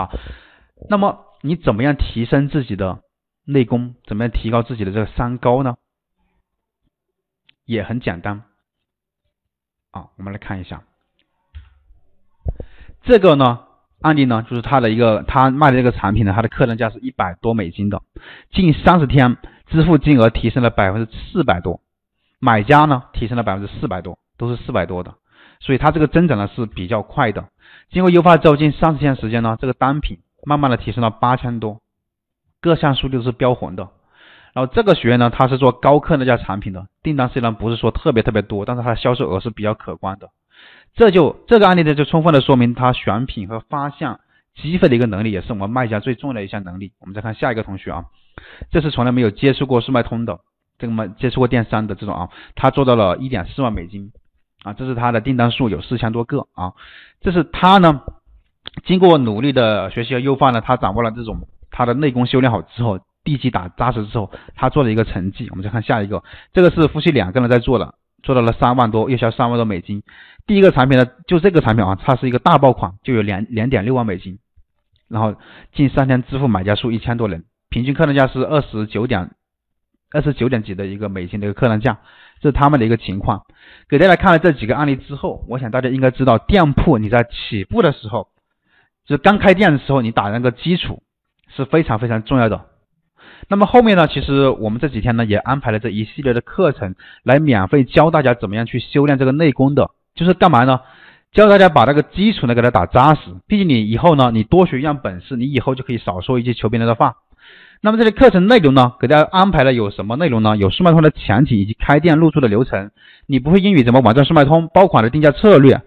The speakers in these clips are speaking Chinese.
啊。那么你怎么样提升自己的内功？怎么样提高自己的这个三高呢？也很简单啊，我们来看一下这个呢案例呢，就是他的一个他卖的这个产品呢，它的客单价是一百多美金的，近三十天支付金额提升了百分之四百多，买家呢提升了百分之四百多，都是四百多的，所以它这个增长呢是比较快的。经过优化之后，近三十天时间呢，这个单品慢慢的提升到八千多，各项数据都是标红的。然后这个学员呢，他是做高客单价产品的，订单虽然不是说特别特别多，但是他的销售额是比较可观的。这就这个案例呢，就充分的说明他选品和发现机会的一个能力，也是我们卖家最重要的一项能力。我们再看下一个同学啊，这是从来没有接触过速卖通的，这个么接触过电商的这种啊，他做到了一点四万美金啊，这是他的订单数有四千多个啊，这是他呢经过努力的学习和优化呢，他掌握了这种他的内功修炼好之后。地基打扎实之后，他做了一个成绩。我们再看下一个，这个是夫妻两个人在做的，做到了三万多，月销三万多美金。第一个产品呢，就这个产品啊，它是一个大爆款，就有两两点六万美金。然后近三天支付买家数一千多人，平均客单价是二十九点二十九点几的一个美金的一个客单价，这是他们的一个情况。给大家看了这几个案例之后，我想大家应该知道，店铺你在起步的时候，就是刚开店的时候，你打那个基础是非常非常重要的。那么后面呢，其实我们这几天呢也安排了这一系列的课程，来免费教大家怎么样去修炼这个内功的，就是干嘛呢？教大家把那个基础呢给它打扎实。毕竟你以后呢，你多学一样本事，你以后就可以少说一句求别人的话。那么这些课程内容呢，给大家安排了有什么内容呢？有速卖通的前提以及开店入驻的流程。你不会英语怎么网站速卖通？包款的定价策略。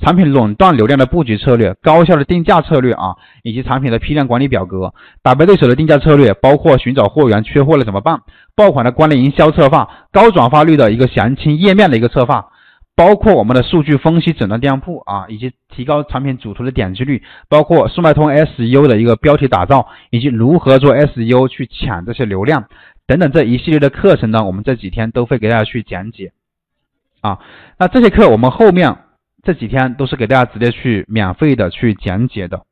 产品垄断流量的布局策略、高效的定价策略啊，以及产品的批量管理表格、打败对手的定价策略，包括寻找货源缺货了怎么办？爆款的关联营销策划、高转化率的一个详情页面的一个策划，包括我们的数据分析诊断店铺啊，以及提高产品主图的点击率，包括速卖通 SEO 的一个标题打造，以及如何做 SEO 去抢这些流量等等这一系列的课程呢，我们这几天都会给大家去讲解啊。那这些课我们后面。这几天都是给大家直接去免费的去讲解的，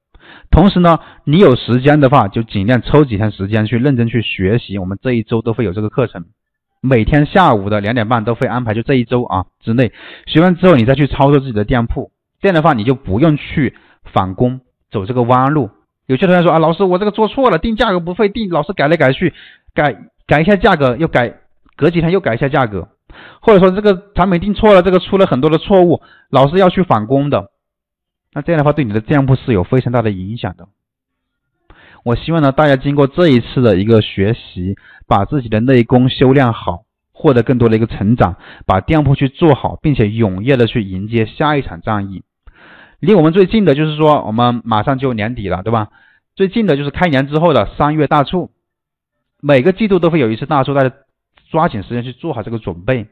同时呢，你有时间的话就尽量抽几天时间去认真去学习。我们这一周都会有这个课程，每天下午的两点半都会安排，就这一周啊之内学完之后，你再去操作自己的店铺，这样的话你就不用去返工走这个弯路。有些同学说啊，老师我这个做错了，定价格不会定，老是改来改去，改改一下价格又改，隔几天又改一下价格。或者说这个产品定错了，这个出了很多的错误，老是要去返工的，那这样的话对你的店铺是有非常大的影响的。我希望呢，大家经过这一次的一个学习，把自己的内功修炼好，获得更多的一个成长，把店铺去做好，并且踊跃的去迎接下一场战役。离我们最近的就是说，我们马上就年底了，对吧？最近的就是开年之后的三月大促，每个季度都会有一次大促，大家。抓紧时间去做好这个准备。